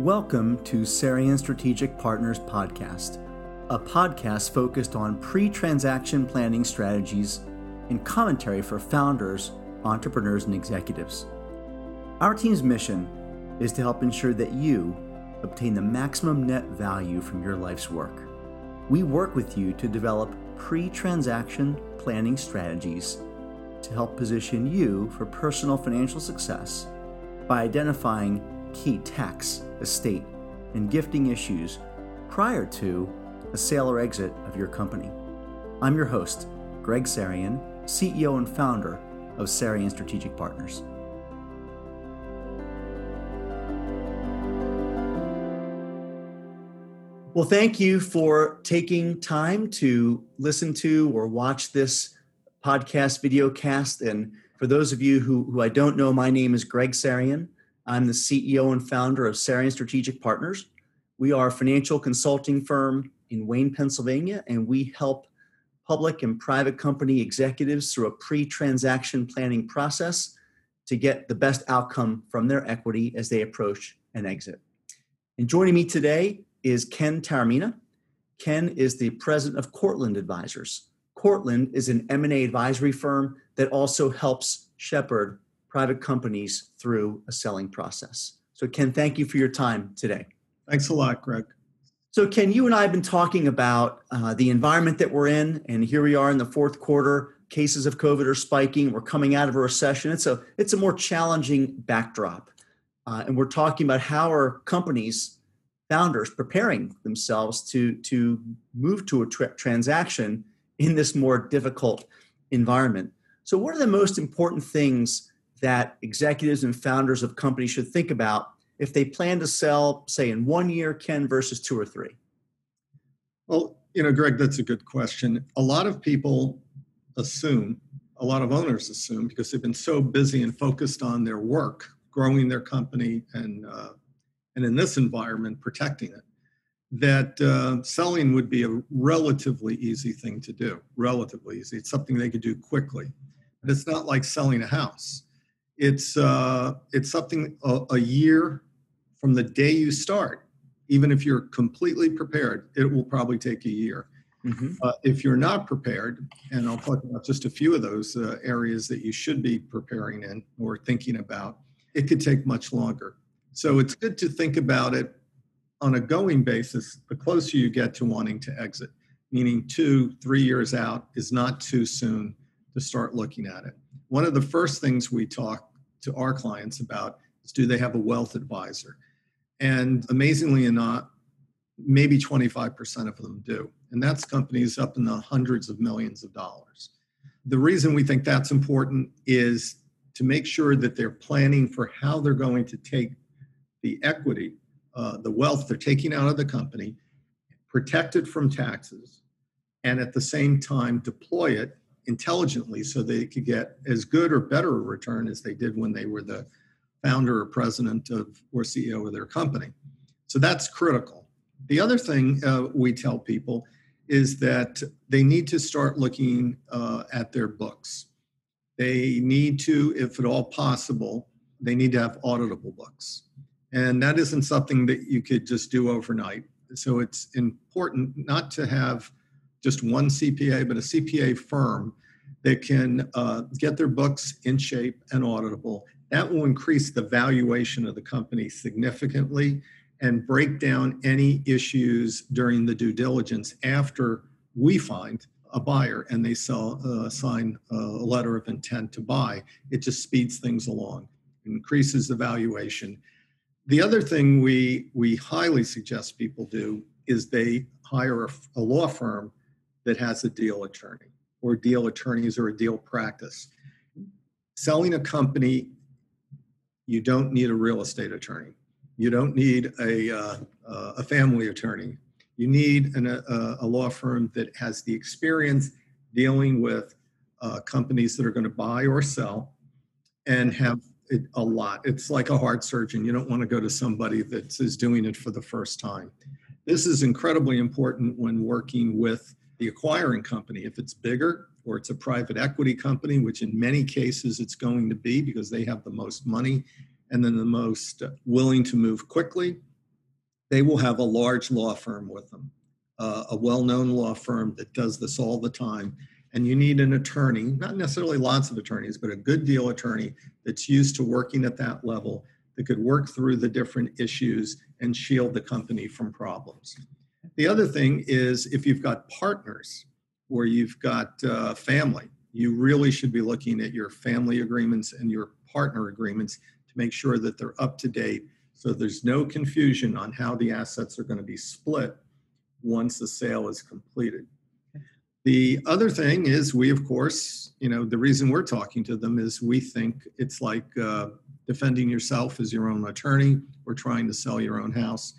Welcome to Sarian Strategic Partners Podcast, a podcast focused on pre transaction planning strategies and commentary for founders, entrepreneurs, and executives. Our team's mission is to help ensure that you obtain the maximum net value from your life's work. We work with you to develop pre transaction planning strategies to help position you for personal financial success by identifying key tax, estate, and gifting issues prior to a sale or exit of your company. I'm your host, Greg Sarian, CEO and founder of Sarian Strategic Partners. Well, thank you for taking time to listen to or watch this podcast video cast. And for those of you who, who I don't know, my name is Greg Sarian. I'm the CEO and founder of Sarian Strategic Partners. We are a financial consulting firm in Wayne, Pennsylvania, and we help public and private company executives through a pre transaction planning process to get the best outcome from their equity as they approach an exit. And joining me today is Ken Taramina. Ken is the president of Cortland Advisors. Cortland is an M&A advisory firm that also helps shepherd private companies through a selling process. So, Ken, thank you for your time today. Thanks a lot, Greg. So, Ken, you and I have been talking about uh, the environment that we're in, and here we are in the fourth quarter. Cases of COVID are spiking. We're coming out of a recession. It's a it's a more challenging backdrop, uh, and we're talking about how are companies, founders, preparing themselves to to move to a tra- transaction in this more difficult environment. So, what are the most important things that executives and founders of companies should think about if they plan to sell, say, in one year, Ken, versus two or three? Well, you know, Greg, that's a good question. A lot of people assume, a lot of owners assume, because they've been so busy and focused on their work, growing their company, and uh, and in this environment, protecting it, that uh, selling would be a relatively easy thing to do. Relatively easy. It's something they could do quickly. But it's not like selling a house it's uh, it's something a, a year from the day you start. Even if you're completely prepared, it will probably take a year. Mm-hmm. Uh, if you're not prepared, and I'll talk about just a few of those uh, areas that you should be preparing in or thinking about, it could take much longer. So it's good to think about it on a going basis. The closer you get to wanting to exit, meaning two, three years out, is not too soon to start looking at it. One of the first things we talk to our clients about is do they have a wealth advisor? And amazingly enough, maybe 25% of them do. And that's companies up in the hundreds of millions of dollars. The reason we think that's important is to make sure that they're planning for how they're going to take the equity, uh, the wealth they're taking out of the company, protect it from taxes, and at the same time deploy it intelligently so they could get as good or better a return as they did when they were the founder or president of or CEO of their company. So that's critical. The other thing uh, we tell people is that they need to start looking uh, at their books. They need to, if at all possible, they need to have auditable books. And that isn't something that you could just do overnight. So it's important not to have just one CPA, but a CPA firm that can uh, get their books in shape and auditable. That will increase the valuation of the company significantly and break down any issues during the due diligence after we find a buyer and they sell, uh, sign a letter of intent to buy. It just speeds things along, increases the valuation. The other thing we, we highly suggest people do is they hire a, a law firm that has a deal attorney or deal attorneys or a deal practice. Selling a company, you don't need a real estate attorney. You don't need a, uh, uh, a family attorney. You need an, a, a, law firm that has the experience dealing with uh, companies that are going to buy or sell and have it a lot. It's like a heart surgeon. You don't want to go to somebody that is doing it for the first time. This is incredibly important when working with the acquiring company. If it's bigger or it's a private equity company, which in many cases it's going to be because they have the most money and then the most willing to move quickly, they will have a large law firm with them, uh, a well known law firm that does this all the time. And you need an attorney, not necessarily lots of attorneys, but a good deal attorney that's used to working at that level that could work through the different issues and shield the company from problems. The other thing is if you've got partners or you've got uh, family, you really should be looking at your family agreements and your partner agreements to make sure that they're up to date so there's no confusion on how the assets are going to be split once the sale is completed. The other thing is, we of course, you know, the reason we're talking to them is we think it's like uh, defending yourself as your own attorney or trying to sell your own house.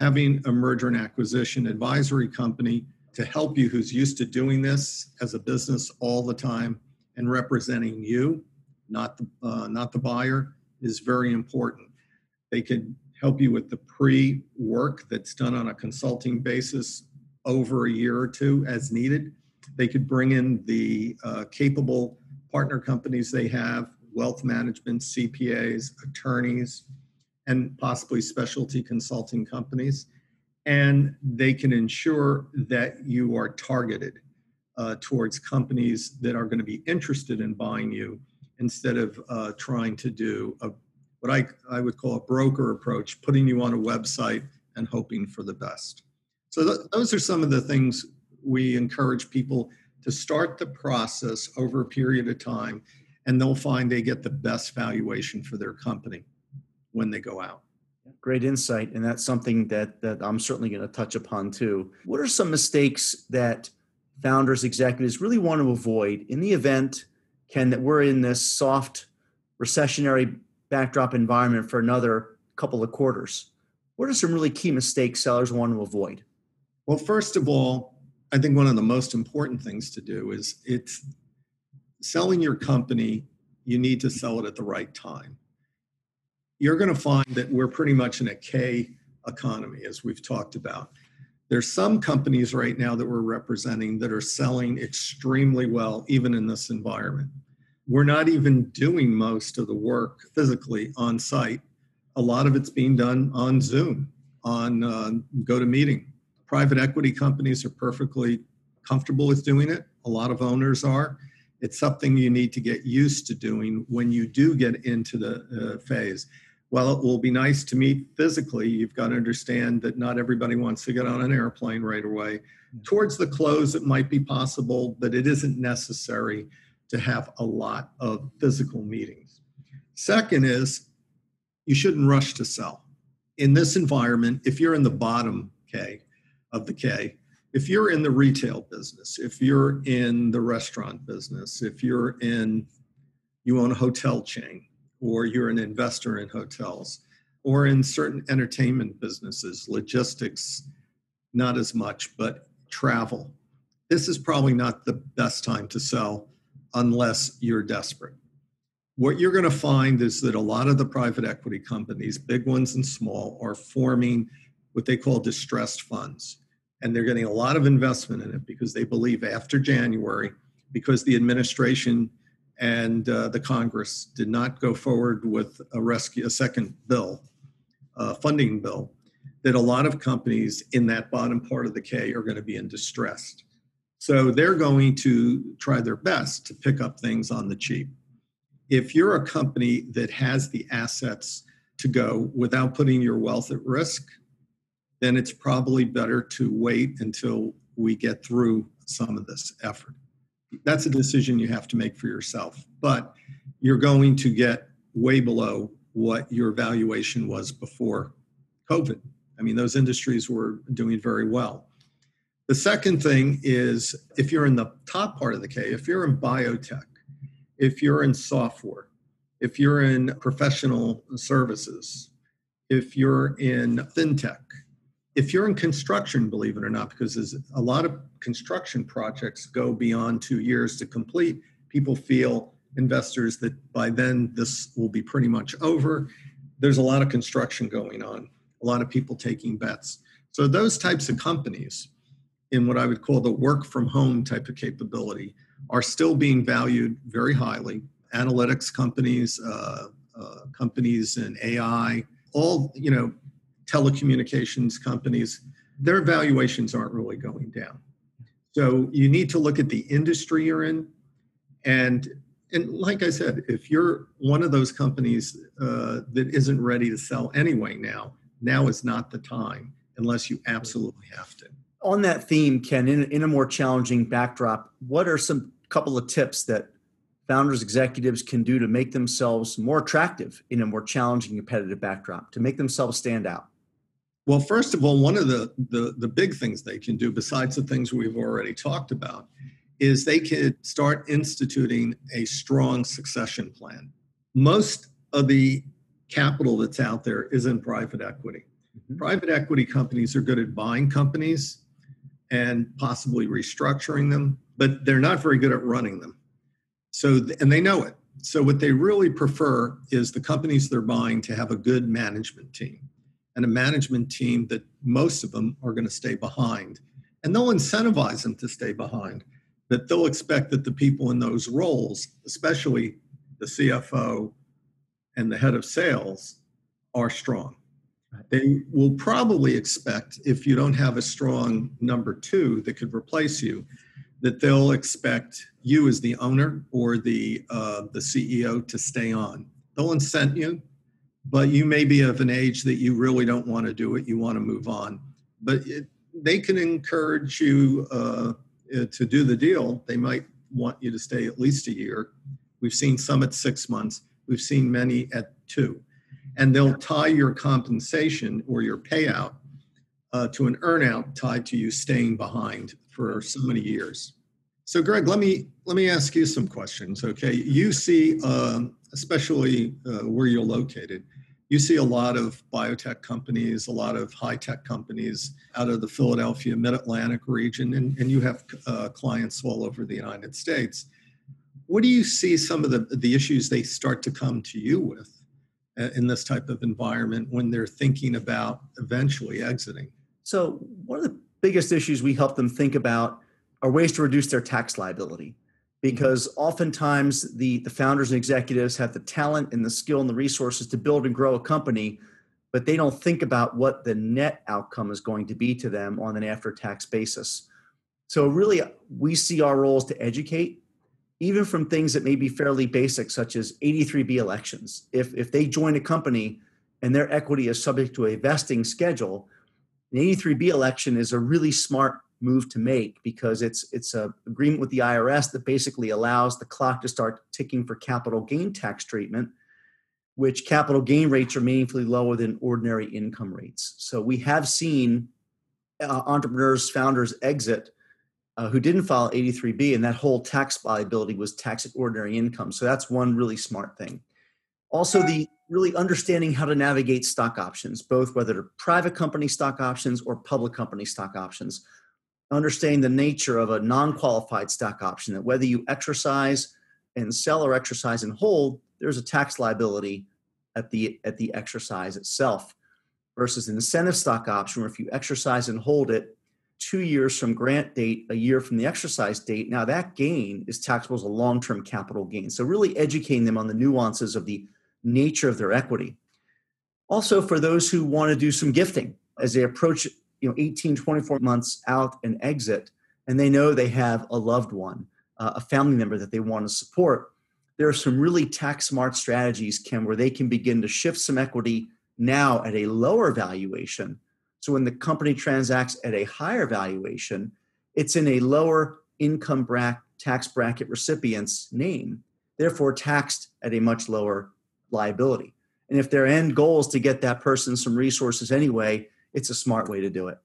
Having a merger and acquisition advisory company to help you who's used to doing this as a business all the time and representing you, not the, uh, not the buyer, is very important. They can help you with the pre work that's done on a consulting basis over a year or two as needed. They could bring in the uh, capable partner companies they have, wealth management, CPAs, attorneys, and possibly specialty consulting companies and they can ensure that you are targeted uh, towards companies that are going to be interested in buying you instead of uh, trying to do a, what I, I would call a broker approach, putting you on a website and hoping for the best. So th- those are some of the things we encourage people to start the process over a period of time, and they'll find they get the best valuation for their company when they go out. Great insight, and that's something that that I'm certainly going to touch upon too. What are some mistakes that founders, executives really want to avoid in the event, Ken, that we're in this soft recessionary backdrop environment for another couple of quarters? What are some really key mistakes sellers want to avoid? Well, first of all, I think one of the most important things to do is it's selling your company, you need to sell it at the right time you're going to find that we're pretty much in a K economy, as we've talked about. There's some companies right now that we're representing that are selling extremely well, even in this environment. We're not even doing most of the work physically on site. A lot of it's being done on Zoom, on uh, GoToMeeting. Private equity companies are perfectly comfortable with doing it. A lot of owners are. It's something you need to get used to doing when you do get into the uh, phase while it will be nice to meet physically, you've got to understand that not everybody wants to get on an airplane right away. Towards the close, it might be possible, but it isn't necessary to have a lot of physical meetings. Second is you shouldn't rush to sell. In this environment, if you're in the bottom K of the K, if you're in the retail business, if you're in the restaurant business, if you're in, you own a hotel chain, or you're an investor in hotels or in certain entertainment businesses, logistics, not as much, but travel. This is probably not the best time to sell unless you're desperate. What you're going to find is that a lot of the private equity companies, big ones and small, are forming what they call distressed funds. And they're getting a lot of investment in it because they believe after January, because the administration and uh, the Congress did not go forward with a rescue, a second bill, uh, funding bill, that a lot of companies in that bottom part of the K are going to be in distress. So they're going to try their best to pick up things on the cheap. If you're a company that has the assets to go without putting your wealth at risk, then it's probably better to wait until we get through some of this effort that's a decision you have to make for yourself. But you're going to get way below what your valuation was before COVID. I mean, those industries were doing very well. The second thing is if you're in the top part of the K, if you're in biotech, if you're in software, if you're in professional services, if you're in fintech, if you're in construction, believe it or not, because a lot of construction projects go beyond two years to complete, people feel investors that by then this will be pretty much over. There's a lot of construction going on, a lot of people taking bets. So those types of companies in what I would call the work from home type of capability are still being valued very highly. Analytics companies, uh, uh, companies in AI, all, you know, telecommunications companies, their valuations aren't really going down. So you need to look at the industry you're in. And, and like I said, if you're one of those companies uh, that isn't ready to sell anyway now, now is not the time unless you absolutely have to. On that theme, Ken, in, in a more challenging backdrop, what are some couple of tips that founders executives can do to make themselves more attractive in a more challenging competitive backdrop to make themselves stand out well first of all one of the, the, the big things they can do besides the things we've already talked about is they could start instituting a strong succession plan most of the capital that's out there is in private equity mm-hmm. private equity companies are good at buying companies and possibly restructuring them but they're not very good at running them so, and they know it. So, what they really prefer is the companies they're buying to have a good management team and a management team that most of them are going to stay behind. And they'll incentivize them to stay behind, but they'll expect that the people in those roles, especially the CFO and the head of sales, are strong. They will probably expect, if you don't have a strong number two that could replace you, that they'll expect you as the owner or the uh, the CEO to stay on. They'll incent you, but you may be of an age that you really don't want to do it. You want to move on, but it, they can encourage you uh, to do the deal. They might want you to stay at least a year. We've seen some at six months. We've seen many at two, and they'll tie your compensation or your payout uh, to an earnout tied to you staying behind for so many years. So, Greg, let me let me ask you some questions. Okay, you see, um, especially uh, where you're located, you see a lot of biotech companies, a lot of high tech companies out of the Philadelphia Mid Atlantic region, and, and you have uh, clients all over the United States. What do you see some of the, the issues they start to come to you with uh, in this type of environment when they're thinking about eventually exiting? So, one of the biggest issues we help them think about are ways to reduce their tax liability because oftentimes the, the founders and executives have the talent and the skill and the resources to build and grow a company but they don't think about what the net outcome is going to be to them on an after tax basis. So really we see our roles to educate even from things that may be fairly basic such as 83b elections. If if they join a company and their equity is subject to a vesting schedule an 83b election is a really smart move to make because it's it's a agreement with the IRS that basically allows the clock to start ticking for capital gain tax treatment which capital gain rates are meaningfully lower than ordinary income rates. So we have seen uh, entrepreneurs founders exit uh, who didn't file 83B and that whole tax liability was tax at ordinary income. So that's one really smart thing. Also the really understanding how to navigate stock options, both whether private company stock options or public company stock options understanding the nature of a non-qualified stock option that whether you exercise and sell or exercise and hold there's a tax liability at the at the exercise itself versus an incentive stock option where if you exercise and hold it two years from grant date a year from the exercise date now that gain is taxable as a long-term capital gain. So really educating them on the nuances of the nature of their equity. Also for those who want to do some gifting as they approach you know 18 24 months out and exit and they know they have a loved one uh, a family member that they want to support there are some really tax smart strategies ken where they can begin to shift some equity now at a lower valuation. So when the company transacts at a higher valuation it's in a lower income bracket tax bracket recipient's name therefore taxed at a much lower liability. And if their end goal is to get that person some resources anyway it's a smart way to do it.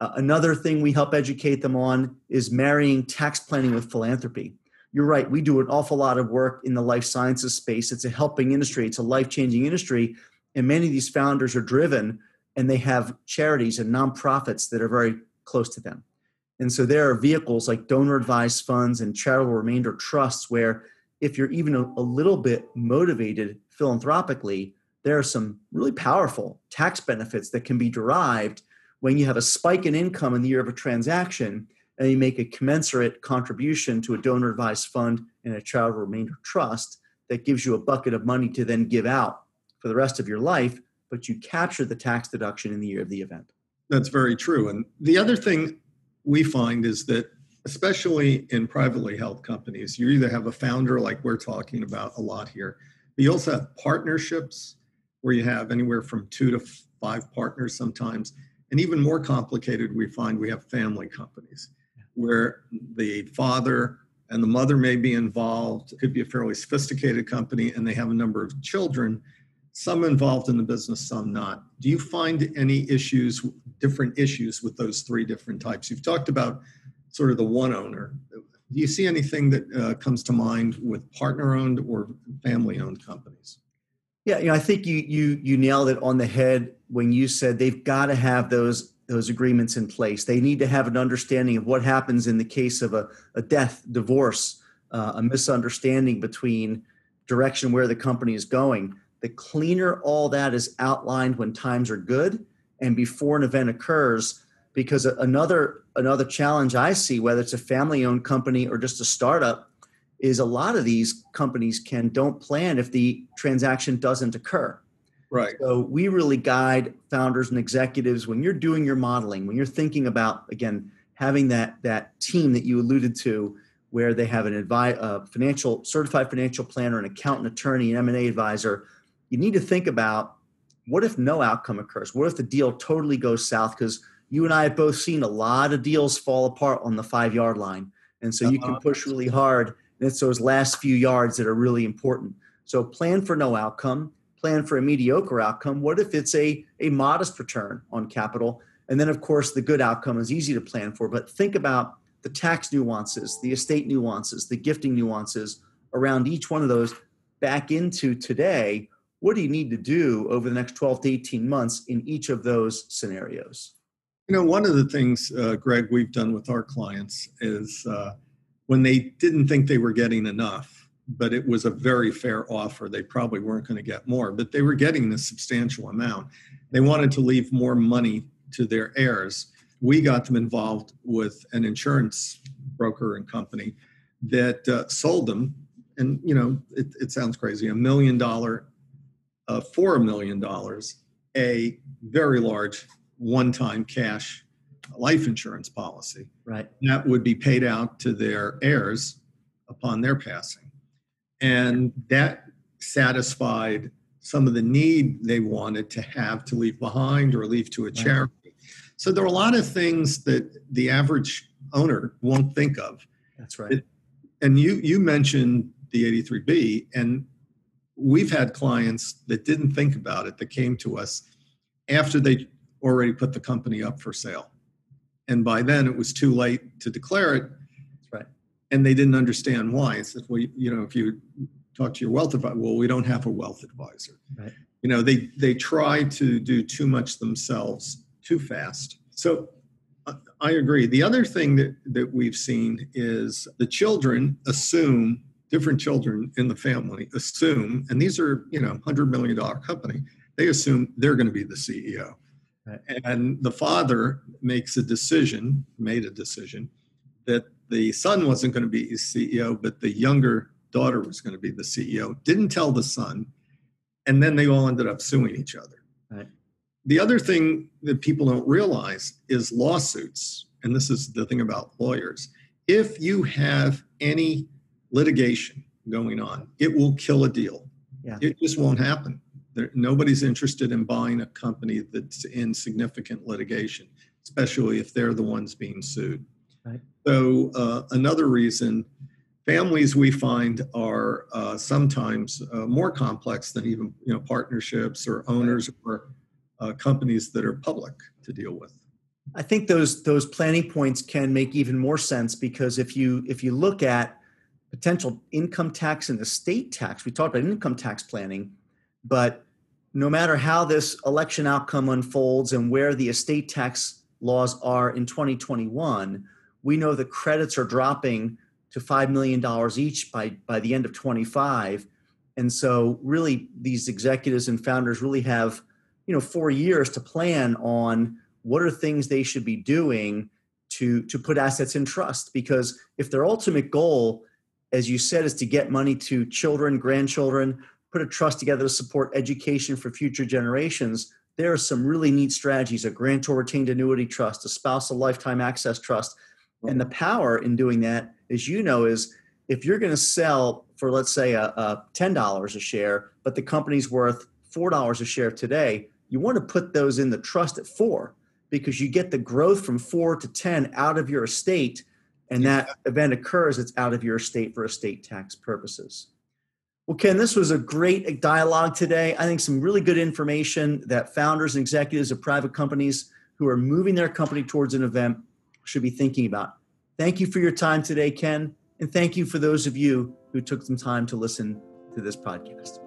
Uh, another thing we help educate them on is marrying tax planning with philanthropy. You're right, we do an awful lot of work in the life sciences space. It's a helping industry, it's a life changing industry. And many of these founders are driven and they have charities and nonprofits that are very close to them. And so there are vehicles like donor advised funds and charitable remainder trusts where if you're even a, a little bit motivated philanthropically, there are some really powerful tax benefits that can be derived when you have a spike in income in the year of a transaction and you make a commensurate contribution to a donor advised fund and a child remainder trust that gives you a bucket of money to then give out for the rest of your life but you capture the tax deduction in the year of the event. That's very true. And the other thing we find is that, especially in privately held companies, you either have a founder, like we're talking about a lot here, but you also have partnerships where you have anywhere from two to five partners sometimes. And even more complicated, we find we have family companies where the father and the mother may be involved. It could be a fairly sophisticated company and they have a number of children, some involved in the business, some not. Do you find any issues, different issues with those three different types? You've talked about sort of the one owner. Do you see anything that uh, comes to mind with partner owned or family owned companies? Yeah, you know, I think you you you nailed it on the head when you said they've got to have those those agreements in place. They need to have an understanding of what happens in the case of a, a death, divorce, uh, a misunderstanding between direction where the company is going. The cleaner all that is outlined when times are good and before an event occurs, because another another challenge I see, whether it's a family-owned company or just a startup, is a lot of these companies can don't plan if the transaction doesn't occur. Right. So we really guide founders and executives when you're doing your modeling, when you're thinking about again having that that team that you alluded to, where they have an advi- uh, financial certified financial planner, an accountant, attorney, an M and A advisor. You need to think about what if no outcome occurs? What if the deal totally goes south? Because you and I have both seen a lot of deals fall apart on the five yard line, and so you can uh-huh. push really hard. And it's those last few yards that are really important. So plan for no outcome plan for a mediocre outcome? What if it's a, a modest return on capital? And then, of course, the good outcome is easy to plan for. But think about the tax nuances, the estate nuances, the gifting nuances around each one of those back into today. What do you need to do over the next 12 to 18 months in each of those scenarios? You know, one of the things, uh, Greg, we've done with our clients is uh, when they didn't think they were getting enough, but it was a very fair offer. They probably weren't going to get more, but they were getting a substantial amount. They wanted to leave more money to their heirs. We got them involved with an insurance broker and company that uh, sold them, and you know, it, it sounds crazy, a million dollar, uh, for a million dollars, a very large one-time cash life insurance policy. Right. That would be paid out to their heirs upon their passing and that satisfied some of the need they wanted to have to leave behind or leave to a charity. Right. So there are a lot of things that the average owner won't think of. That's right. It, and you you mentioned the 83B, and we've had clients that didn't think about it that came to us after they already put the company up for sale. And by then it was too late to declare it Right. and they didn't understand why. I said, well, you know, if you talk to your wealth advisor, well, we don't have a wealth advisor. Right. You know, they they try to do too much themselves too fast. So uh, I agree. The other thing that, that we've seen is the children assume different children in the family assume, and these are you know hundred million dollar company, they assume they're going to be the CEO. And the father makes a decision, made a decision that the son wasn't going to be CEO, but the younger daughter was going to be the CEO. Didn't tell the son, and then they all ended up suing each other. Right. The other thing that people don't realize is lawsuits, and this is the thing about lawyers. If you have any litigation going on, it will kill a deal. Yeah. It just won't happen. There, nobody's interested in buying a company that's in significant litigation, especially if they're the ones being sued. Right. So uh, another reason, families we find are uh, sometimes uh, more complex than even you know partnerships or owners or uh, companies that are public to deal with. I think those those planning points can make even more sense because if you if you look at potential income tax and estate tax, we talked about income tax planning, but no matter how this election outcome unfolds and where the estate tax laws are in 2021 we know the credits are dropping to $5 million each by, by the end of 25 and so really these executives and founders really have you know four years to plan on what are things they should be doing to to put assets in trust. Because if their ultimate goal as you said is to get money to children grandchildren put a trust together to support education for future generations, there are some really neat strategies a grantor retained annuity trust, a spousal lifetime access trust. And the power in doing that, as you know, is if you're going to sell for, let's say, a, a $10 a share, but the company's worth $4 a share today, you want to put those in the trust at four because you get the growth from four to 10 out of your estate. And that event occurs, it's out of your estate for estate tax purposes. Well, Ken, this was a great dialogue today. I think some really good information that founders and executives of private companies who are moving their company towards an event should be thinking about. Thank you for your time today, Ken. And thank you for those of you who took some time to listen to this podcast.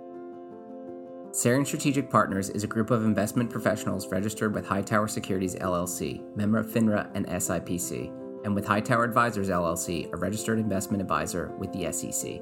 Sarian Strategic Partners is a group of investment professionals registered with Hightower Securities LLC, member of FINRA and SIPC, and with Hightower Advisors LLC, a registered investment advisor with the SEC.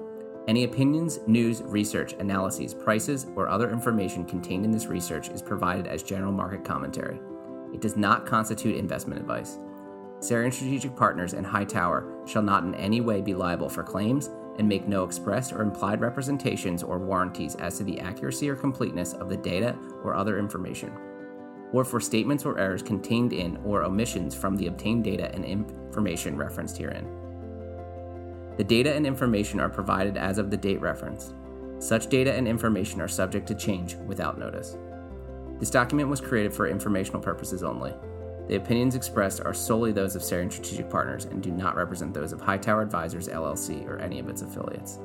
Any opinions, news, research, analyses, prices, or other information contained in this research is provided as general market commentary. It does not constitute investment advice. Sarian Strategic Partners and Hightower shall not in any way be liable for claims and make no expressed or implied representations or warranties as to the accuracy or completeness of the data or other information, or for statements or errors contained in or omissions from the obtained data and information referenced herein. The data and information are provided as of the date referenced. Such data and information are subject to change without notice. This document was created for informational purposes only. The opinions expressed are solely those of Sarian Strategic Partners and do not represent those of Hightower Advisors LLC or any of its affiliates.